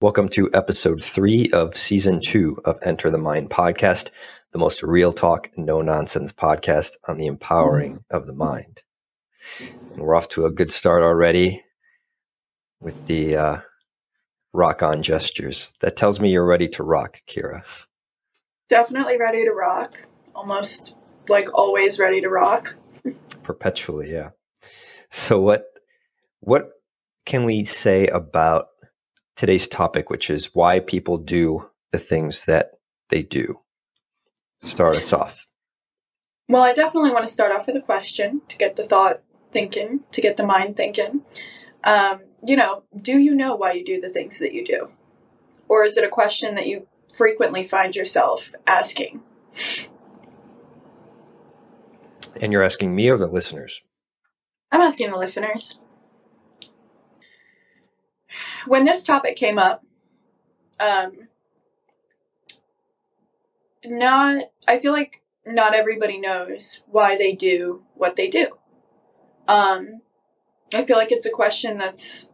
Welcome to episode three of season two of Enter the Mind podcast, the most real talk, no nonsense podcast on the empowering of the mind. And we're off to a good start already with the uh, rock on gestures. That tells me you're ready to rock, Kira. Definitely ready to rock. Almost like always ready to rock. Perpetually, yeah. So what what can we say about today's topic, which is why people do the things that they do. Start us off. Well, I definitely want to start off with a question to get the thought thinking, to get the mind thinking. Um, you know, do you know why you do the things that you do? Or is it a question that you frequently find yourself asking? And you're asking me or the listeners? I'm asking the listeners when this topic came up, um, not I feel like not everybody knows why they do what they do. Um, I feel like it's a question that's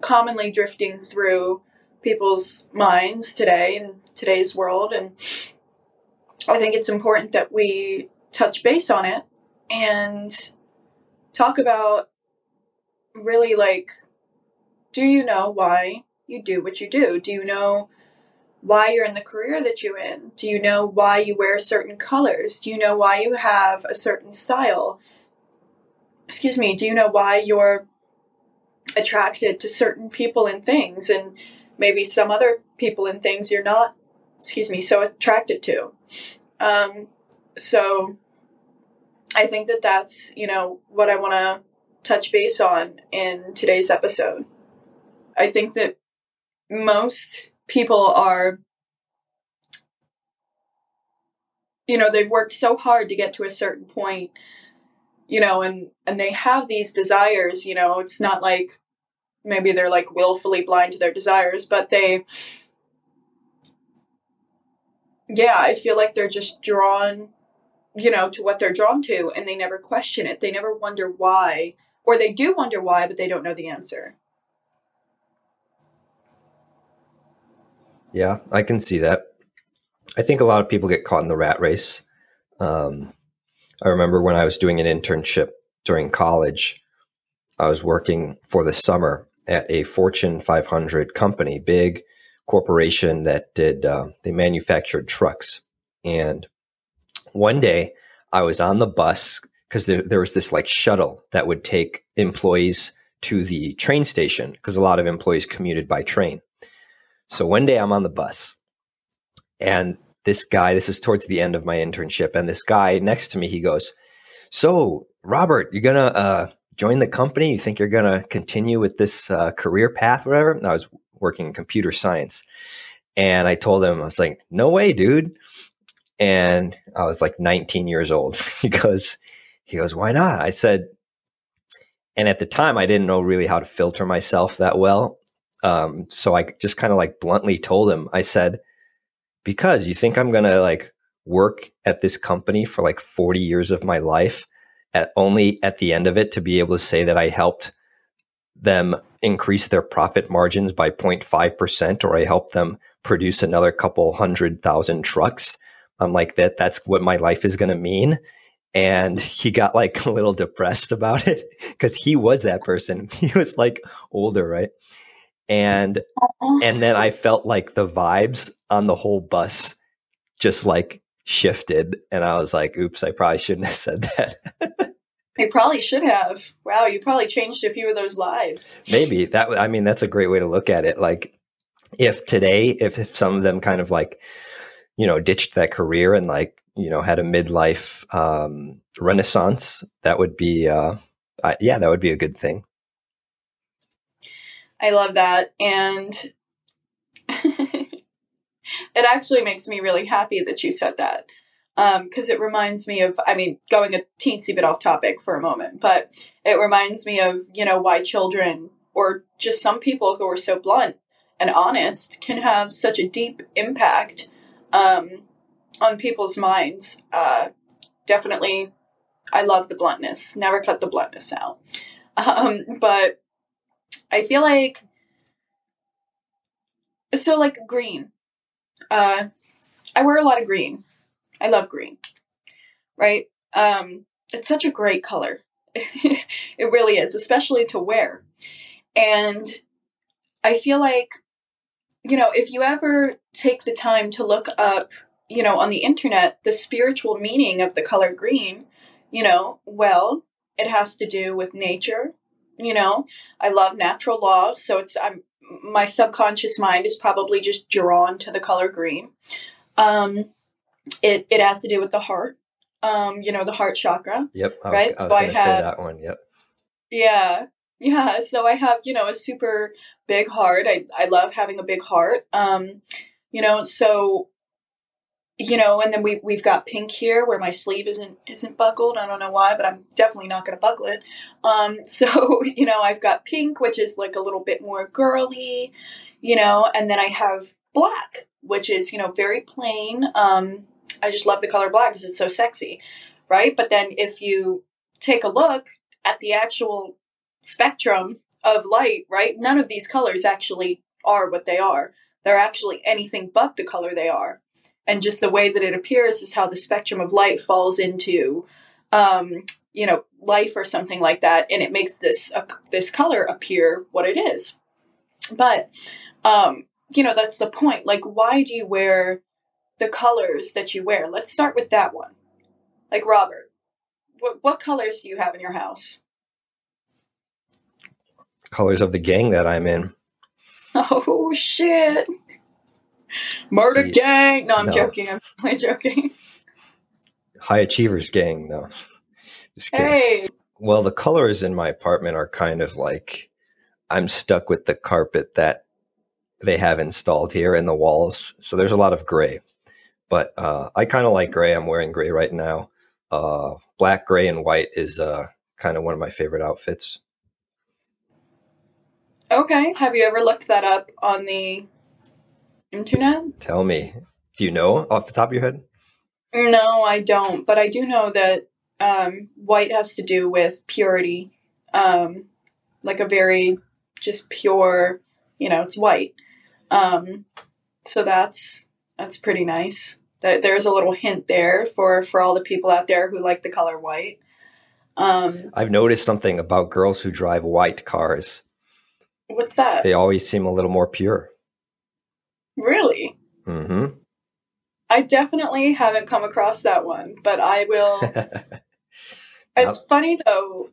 commonly drifting through people's minds today in today's world, and I think it's important that we touch base on it and talk about really like do you know why you do what you do? Do you know why you're in the career that you're in? Do you know why you wear certain colors? Do you know why you have a certain style? Excuse me, do you know why you're attracted to certain people and things and maybe some other people and things you're not, excuse me, so attracted to? Um, so I think that that's, you know, what I want to touch base on in today's episode. I think that most people are you know they've worked so hard to get to a certain point you know and and they have these desires you know it's not like maybe they're like willfully blind to their desires but they yeah i feel like they're just drawn you know to what they're drawn to and they never question it. They never wonder why or they do wonder why but they don't know the answer Yeah, I can see that. I think a lot of people get caught in the rat race. Um, I remember when I was doing an internship during college, I was working for the summer at a Fortune 500 company, big corporation that did, uh, they manufactured trucks. And one day I was on the bus because there, there was this like shuttle that would take employees to the train station because a lot of employees commuted by train. So one day I'm on the bus and this guy, this is towards the end of my internship, and this guy next to me, he goes, So, Robert, you're going to uh, join the company? You think you're going to continue with this uh, career path, whatever? And I was working in computer science. And I told him, I was like, No way, dude. And I was like 19 years old. he goes, he goes, why not? I said, and at the time I didn't know really how to filter myself that well. Um, so I just kind of like bluntly told him, I said, because you think I'm going to like work at this company for like 40 years of my life at only at the end of it to be able to say that I helped them increase their profit margins by 0.5% or I helped them produce another couple hundred thousand trucks. I'm like that that's what my life is going to mean and he got like a little depressed about it because he was that person. He was like older, right? And and then I felt like the vibes on the whole bus just like shifted, and I was like, "Oops, I probably shouldn't have said that." They probably should have. Wow, you probably changed a few of those lives. Maybe that. I mean, that's a great way to look at it. Like, if today, if, if some of them kind of like, you know, ditched that career and like, you know, had a midlife um, renaissance, that would be, uh, uh, yeah, that would be a good thing. I love that. And it actually makes me really happy that you said that. Because um, it reminds me of, I mean, going a teensy bit off topic for a moment, but it reminds me of, you know, why children or just some people who are so blunt and honest can have such a deep impact um, on people's minds. Uh, definitely, I love the bluntness. Never cut the bluntness out. Um, but I feel like so like green. Uh, I wear a lot of green. I love green. Right? Um, it's such a great color. it really is, especially to wear. And I feel like, you know, if you ever take the time to look up, you know, on the internet, the spiritual meaning of the color green, you know, well, it has to do with nature. You know, I love natural law, so it's I'm my subconscious mind is probably just drawn to the color green. Um, it it has to do with the heart. Um, you know, the heart chakra. Yep. I was, Right, I was so I to say that one. Yep. Yeah. Yeah. So I have, you know, a super big heart. I, I love having a big heart. Um, you know, so you know, and then we we've got pink here where my sleeve isn't isn't buckled. I don't know why, but I'm definitely not gonna buckle it. Um, so, you know, I've got pink, which is like a little bit more girly, you know, and then I have black, which is, you know, very plain. Um, I just love the color black because it's so sexy. Right? But then if you take a look at the actual spectrum of light, right? None of these colors actually are what they are. They're actually anything but the color they are. And just the way that it appears is how the spectrum of light falls into, um, you know, life or something like that, and it makes this uh, this color appear what it is. But, um, you know, that's the point. Like, why do you wear the colors that you wear? Let's start with that one. Like Robert, what what colors do you have in your house? Colors of the gang that I'm in. Oh shit. Murder Yeah. gang. No, I'm No. joking. I'm only joking. High Achievers gang. No. Just kidding. Hey. Well, the colors in my apartment are kind of like I'm stuck with the carpet that they have installed here in the walls. So there's a lot of gray. But uh, I kind of like gray. I'm wearing gray right now. Uh, black, gray, and white is uh, kind of one of my favorite outfits. Okay. Have you ever looked that up on the internet? Tell me, do you know off the top of your head? No, I don't. But I do know that um, white has to do with purity. Um, like a very just pure, you know, it's white. Um, so that's that's pretty nice. There- There's a little hint there for for all the people out there who like the color white. Um, I've noticed something about girls who drive white cars. what's that? They always seem a little more pure. Really? hmm I definitely haven't come across that one, but I will. It's funny though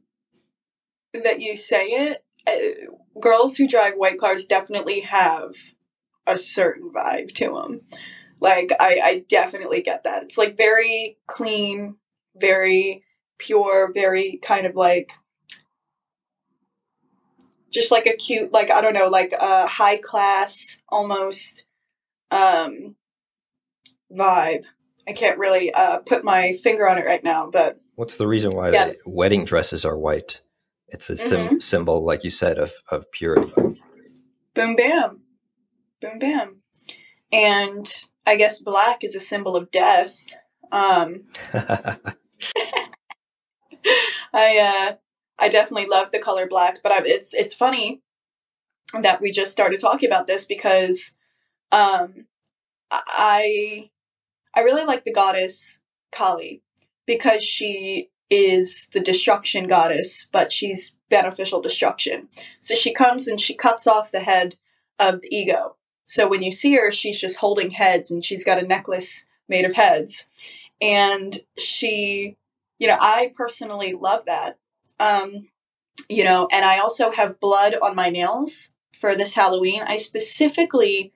that you say it. Uh, girls who drive white cars definitely have a certain vibe to them. Like I, I definitely get that. It's like very clean, very pure, very kind of like just like a cute, like I don't know, like a high class almost um vibe. I can't really uh, put my finger on it right now, but What's the reason why Yeah. the wedding dresses are white? It's a sim- symbol, like you said, of, of purity. boom bam boom bam and i guess black is a symbol of death um i uh i definitely love the color black but I, it's it's funny that we just started talking about this because um i i really like the goddess kali because she is the destruction goddess but she's beneficial destruction so she comes and she cuts off the head of the ego. So when you see her, she's just holding heads and she's got a necklace made of heads. And she, you know, I personally love that. Um, you know, and I also have blood on my nails for this Halloween. I specifically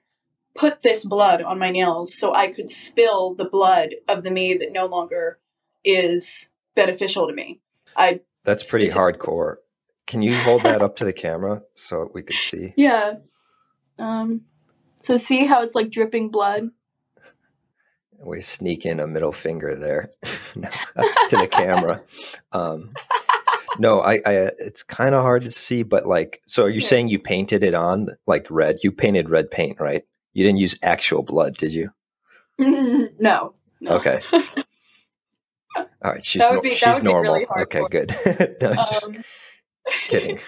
put this blood on my nails so I could spill the blood of the me that no longer is beneficial to me. I That's pretty hardcore. Can you hold that up to the camera so we could see? Yeah. Um so see how it's like dripping blood? We sneak in a middle finger there to the camera. Um, no, I, I it's kind of hard to see, but like, so are you Yeah. saying you painted it on like red? You painted red paint, right? You didn't use actual blood, did you? no. No. Okay. All right, she's That would nor- be- she's normal. really okay, good. no, just, Um, just kidding.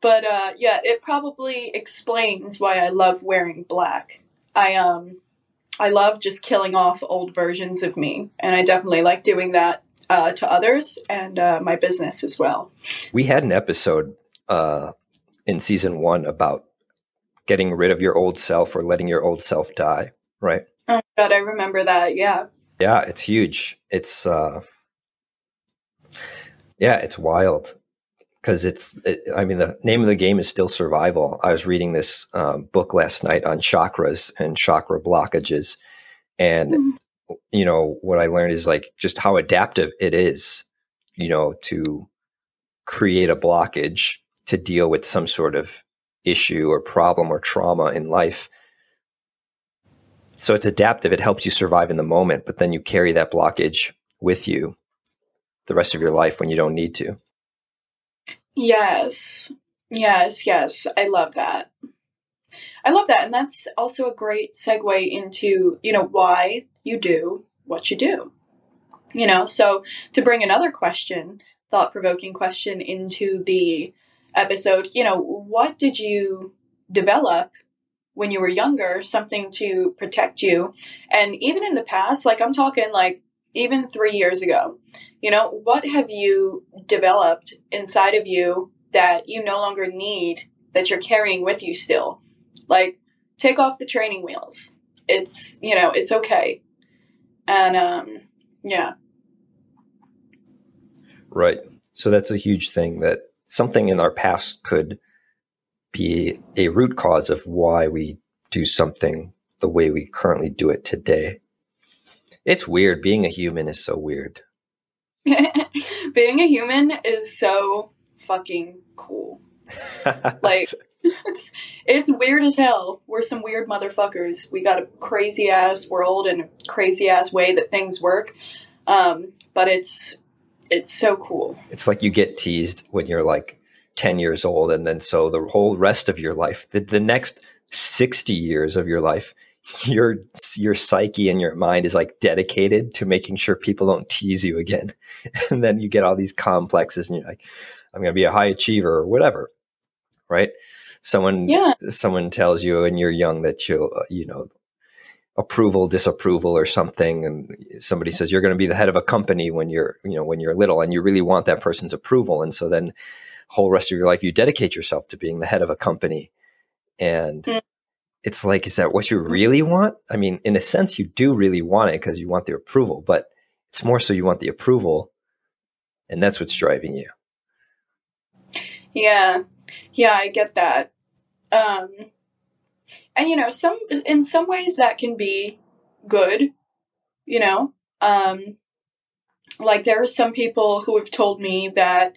but uh, yeah, it probably explains why I love wearing black. I um, I love just killing off old versions of me, and I definitely like doing that uh, to others and uh, my business as well. We had an episode uh, in season one about getting rid of your old self or letting your old self die, right? Oh God, I remember that. Yeah. Yeah, it's huge. It's uh, yeah, it's wild because it's. It, I mean, the name of the game is still survival. I was reading this um, book last night on chakras and chakra blockages, and mm-hmm. you know what I learned is like just how adaptive it is. You know, to create a blockage to deal with some sort of issue or problem or trauma in life. So it's adaptive. It helps you survive in the moment, but then you carry that blockage with you the rest of your life when you don't need to. Yes. Yes, yes. I love that. I love that. And that's also a great segue into, you know, why you do what you do. You know, so to bring another question, thought provoking question into the episode, you know, what did you develop when you were younger, something to protect you? And even in the past, like I'm talking like even three years ago, you know, what have you developed inside of you that you no longer need that you're carrying with you still? Like, take off the training wheels. It's, you know, it's okay. And, um, yeah. Right. So that's a huge thing that something in our past could be a root cause of why we do something the way we currently do it today. It's weird. Being a human is so weird. Being a human is so fucking cool. like, it's, it's weird as hell. We're some weird motherfuckers. We got a crazy ass world and a crazy ass way that things work. Um, but it's it's so cool. It's like you get teased when you're like 10 years old. And then so the whole rest of your life, the, the next 60 years of your life, your your psyche and your mind is like dedicated to making sure people don't tease you again. And then you get all these complexes and you're like, I'm going to be a high achiever or whatever. Right? Someone yeah. someone tells you when you're young that you'll you know approval disapproval or something and somebody says you're going to be the head of a company when you're you know when you're little and you really want that person's approval and so then whole rest of your life you dedicate yourself to being the head of a company. And mm. it's like is that what you really want? I mean in a sense you do really want it because you want the approval but it's more so you want the approval and that's what's driving you. Yeah. Yeah i get that. Um and you know some in some ways that can be good you know? Um like there are some people who have told me that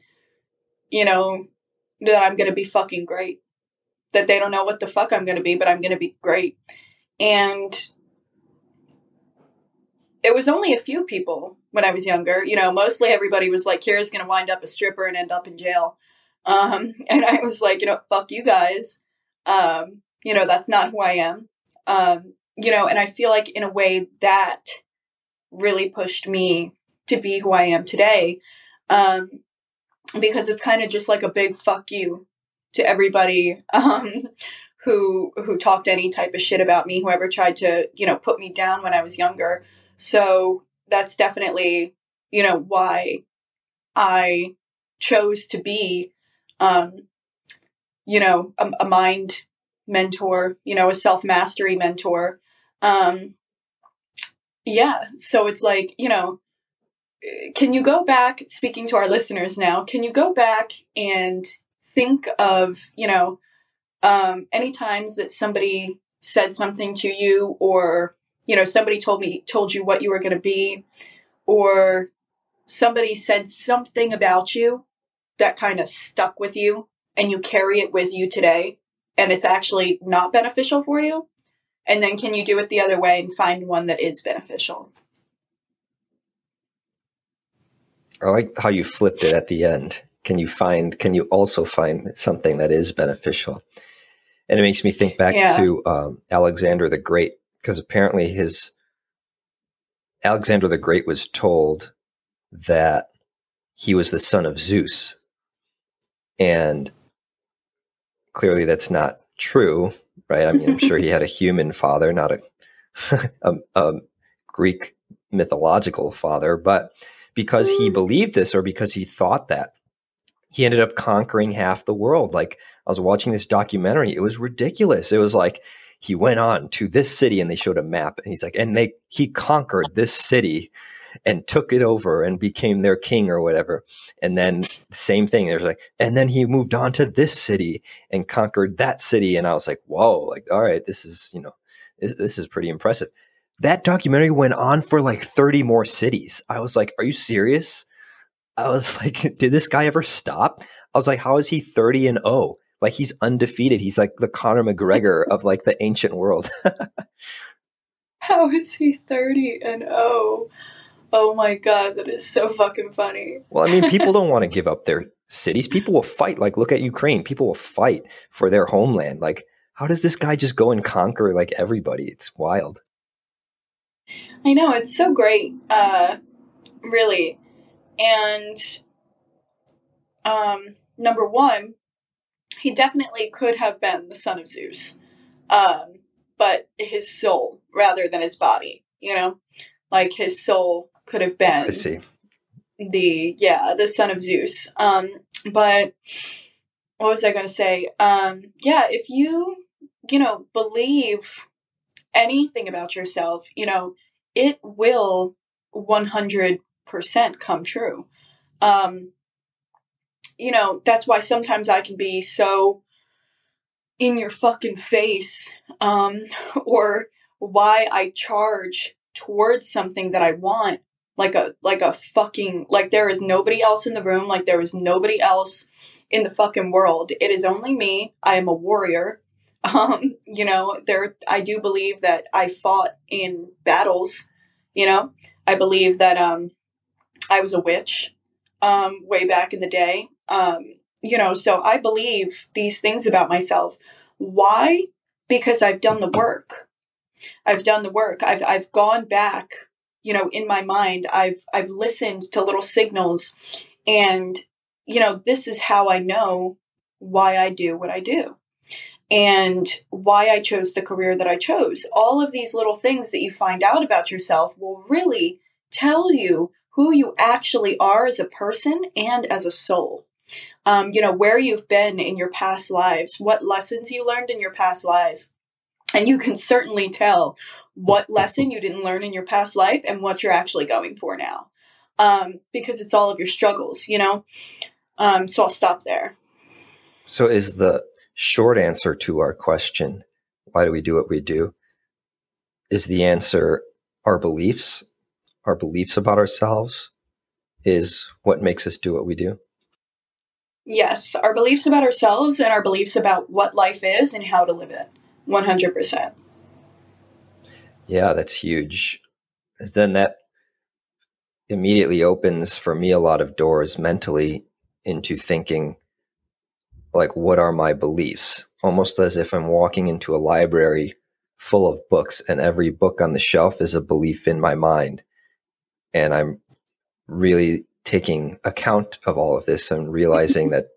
you know that i'm gonna be fucking great. That they don't know what the fuck i'm gonna be but i'm gonna be great. And it was only a few people when i was younger. You know mostly everybody was like kira's gonna wind up a stripper and end up in jail. Um and i was like you know fuck you guys. Um you know, that's not who I am. Um, you know, and I feel like in a way that really pushed me to be who I am today. Um, because it's kind of just like a big fuck you to everybody, um, who, who talked any type of shit about me, whoever tried to, you know, put me down when I was younger. So that's definitely, you know, why I chose to be, um, you know, a, a mind mentor, you know, a self mastery mentor. Um, yeah, so it's like, you know, can you go back, speaking to our listeners now, can you go back and think of, you know, um, any times that somebody said something to you or, you know, somebody told me, told you what you were going to be, or somebody said something about you that kind of stuck with you and you carry it with you today? And it's actually not beneficial for you? And then can you do it the other way and find one that is beneficial? I like how you flipped it at the end. Can you find, can you also find something that is beneficial? And it makes me think back yeah. to um, Alexander the Great, because apparently his, Alexander the Great was told that he was the son of Zeus. And clearly that's not true, right? I mean, I'm sure he had a human father, not a, a, a Greek mythological father, but because he mm. believed this or because he thought that, he ended up conquering half the world. Like I was watching this documentary, it was ridiculous. It was like he went on to this city and they showed a map and he's like, and they he conquered this city and took it over and became their king or whatever. And then same thing. There's like, and then he moved on to this city and conquered that city. And I was like, whoa, like, all right, this is, you know, this, this is pretty impressive. That documentary went on for like 30 more cities. I was like, are you serious? I was like, did this guy ever stop? I was like, how is he 30 and 0? Like he's undefeated. He's like the Conor McGregor of like the ancient world. how is he 30 and 0? Oh my god, that is so fucking funny. Well, I mean, people don't want to give up their cities. People will fight. Like, look at Ukraine. People will fight for their homeland. Like, how does this guy just go and conquer like everybody? It's wild. I know it's so great, uh, really. And um, number one, he definitely could have been the son of Zeus, um, but his soul rather than his body. You know, like his soul could have been. I see. The yeah, the son of Zeus. Um, but what was I going to say? Um, yeah, if you you know believe anything about yourself, you know it will one hundred percent come true. Um, you know that's why sometimes I can be so in your fucking face, um, or why I charge towards something that I want like a like a fucking like there is nobody else in the room like there is nobody else in the fucking world. It is only me. I am a warrior. Um you know there i do believe that i fought in battles you know? I believe that um i was a witch um way back in the day. Um you know so i believe these things about myself. Why? Because i've done the work. I've done the work. I've i've gone back you know in my mind i've i've listened to little signals and you know this is how i know why i do what i do and why i chose the career that i chose. All of these little things that you find out about yourself will really tell you who you actually are as a person and as a soul. Um, you know where you've been in your past lives what lessons you learned in your past lives and you can certainly tell what lesson you didn't learn in your past life and what you're actually going for now. Um, because it's all of your struggles, you know? Um, so I'll stop there. So, is the short answer to our question, why do we do what we do? Is the answer our beliefs? Our beliefs about ourselves is what makes us do what we do? Yes, our beliefs about ourselves and our beliefs about what life is and how to live it. 100%. Yeah, that's huge. Then that immediately opens for me a lot of doors mentally into thinking like what are my beliefs? Almost as if i'm walking into a library full of books and every book on the shelf is a belief in my mind. And i'm really taking account of all of this and realizing that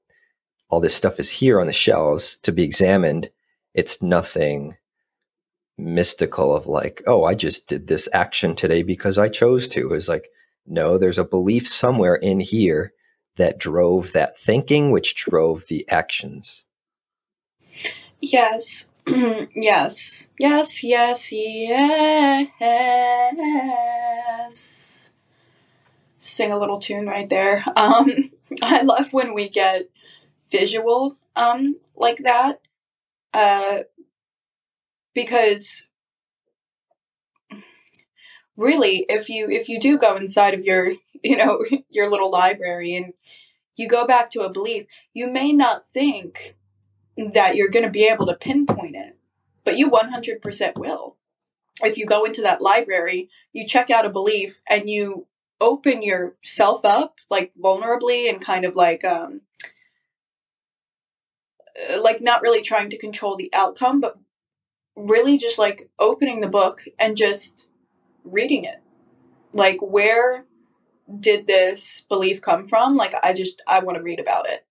all this stuff is here on the shelves to be examined. It's nothing mystical of like, oh, I just did this action today because I chose to. Is like, no, there's a belief somewhere in here that drove that thinking, which drove the actions. Yes. yes. Yes, yes, yes. Sing a little tune right there. Um, I love when we get visual um like that. Uh because really if you if you do go inside of your you know your little library and you go back to a belief you may not think that you're going to be able to pinpoint it but you 100% will. If you go into that library you check out a belief and you open yourself up like vulnerably and kind of like um like not really trying to control the outcome but really just like opening the book and just reading it. Like, where did this belief come from? Like, I just, I want to read about it.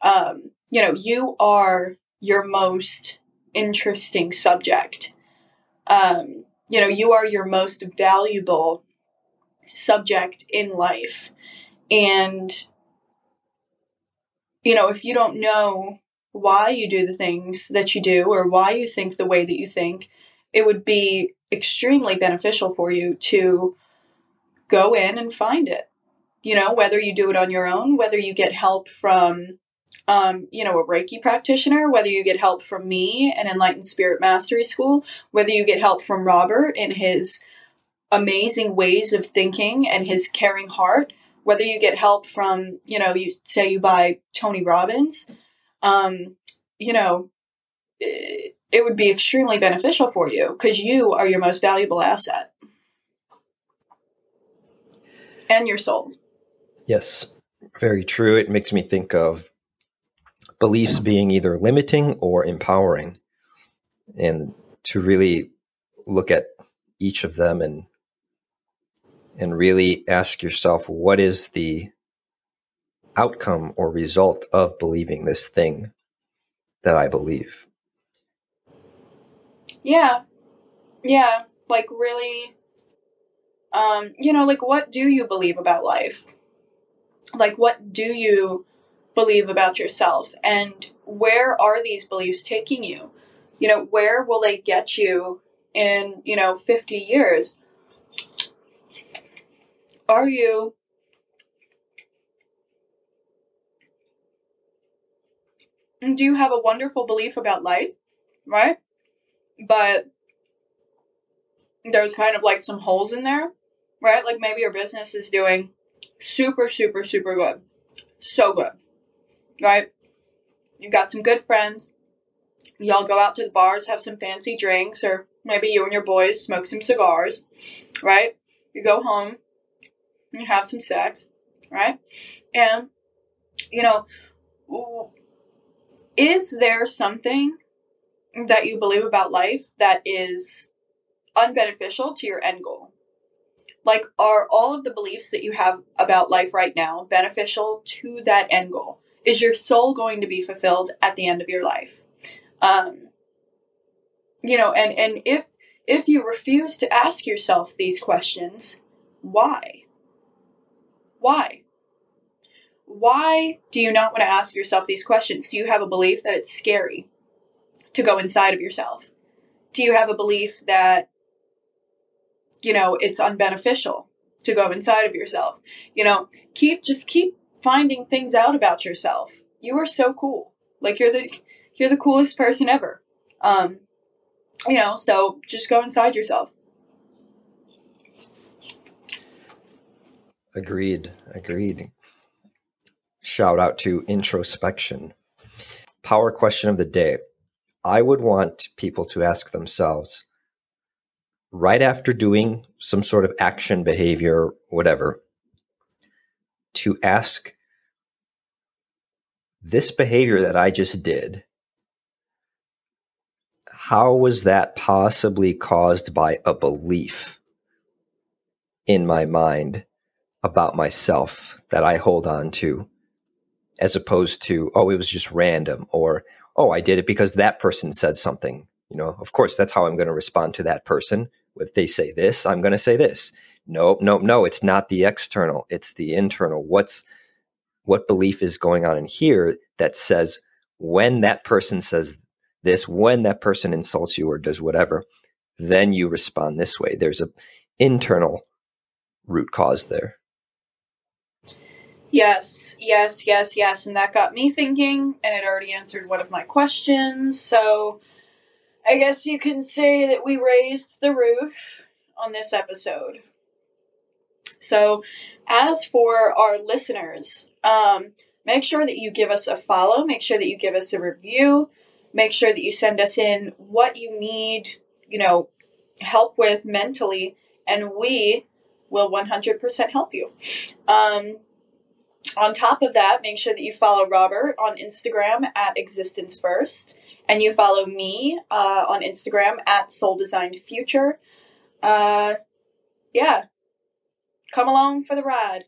Um, you know, you are your most interesting subject. Um, you know, you are your most valuable subject in life. And, you know, if you don't know why you do the things that you do or why you think the way that you think, it would be extremely beneficial for you to go in and find it. You know, whether you do it on your own, whether you get help from, um, you know, a Reiki practitioner, whether you get help from me and Enlightened Spirit Mastery School, whether you get help from Robert in his amazing ways of thinking and his caring heart, whether you get help from, you know, you say you buy Tony Robbins, um, you know, it, it would be extremely beneficial for you because you are your most valuable asset and your soul. Yes, very true. It makes me think of beliefs being either limiting or empowering, and to really look at each of them and and really ask yourself what is the outcome or result of believing this thing that I believe. Yeah. Yeah, like really um you know like what do you believe about life? Like what do you believe about yourself and where are these beliefs taking you? You know, where will they get you in, you know, 50 years? Are you do you have a wonderful belief about life, right? But there's kind of like some holes in there, right? Like maybe your business is doing super, super, super good. So good, right? You've got some good friends. Y'all go out to the bars, have some fancy drinks, or maybe you and your boys smoke some cigars, right? You go home, you have some sex, right? And, you know, is there something that you believe about life that is unbeneficial to your end goal? Like, are all of the beliefs that you have about life right now beneficial to that end goal? Is your soul going to be fulfilled at the end of your life? Um, you know, and and if if you refuse to ask yourself these questions, why? Why? Why do you not want to ask yourself these questions? Do you have a belief that it's scary to go inside of yourself? Do you have a belief that, you know, it's unbeneficial to go inside of yourself? You know, keep, just keep finding things out about yourself. You are so cool. Like you're the, you're the coolest person ever. Um, you know, so just go inside yourself. Agreed. Agreed. Shout out to introspection. Power question of the day. I would want people to ask themselves right after doing some sort of action, behavior, whatever, to ask this behavior that I just did, how was that possibly caused by a belief in my mind about myself that I hold on to, as opposed to, oh, it was just random, or, oh, I did it because that person said something. You know, of course, that's how I'm going to respond to that person. If they say this, I'm going to say this. No, no, no, it's not the external, it's the internal. What's, what belief is going on in here that says when that person says this, when that person insults you or does whatever, then you respond this way. There's a internal root cause there. Yes, yes, yes, yes. And that got me thinking, and it already answered one of my questions. So I guess you can say that we raised the roof on this episode. So, as for our listeners, um, make sure that you give us a follow, make sure that you give us a review, make sure that you send us in what you need, you know, help with mentally, and we will 100% help you. Um, on top of that, make sure that you follow Robert on Instagram at Existence First, and you follow me uh, on Instagram at Soul Designed Future. Uh, yeah, come along for the ride.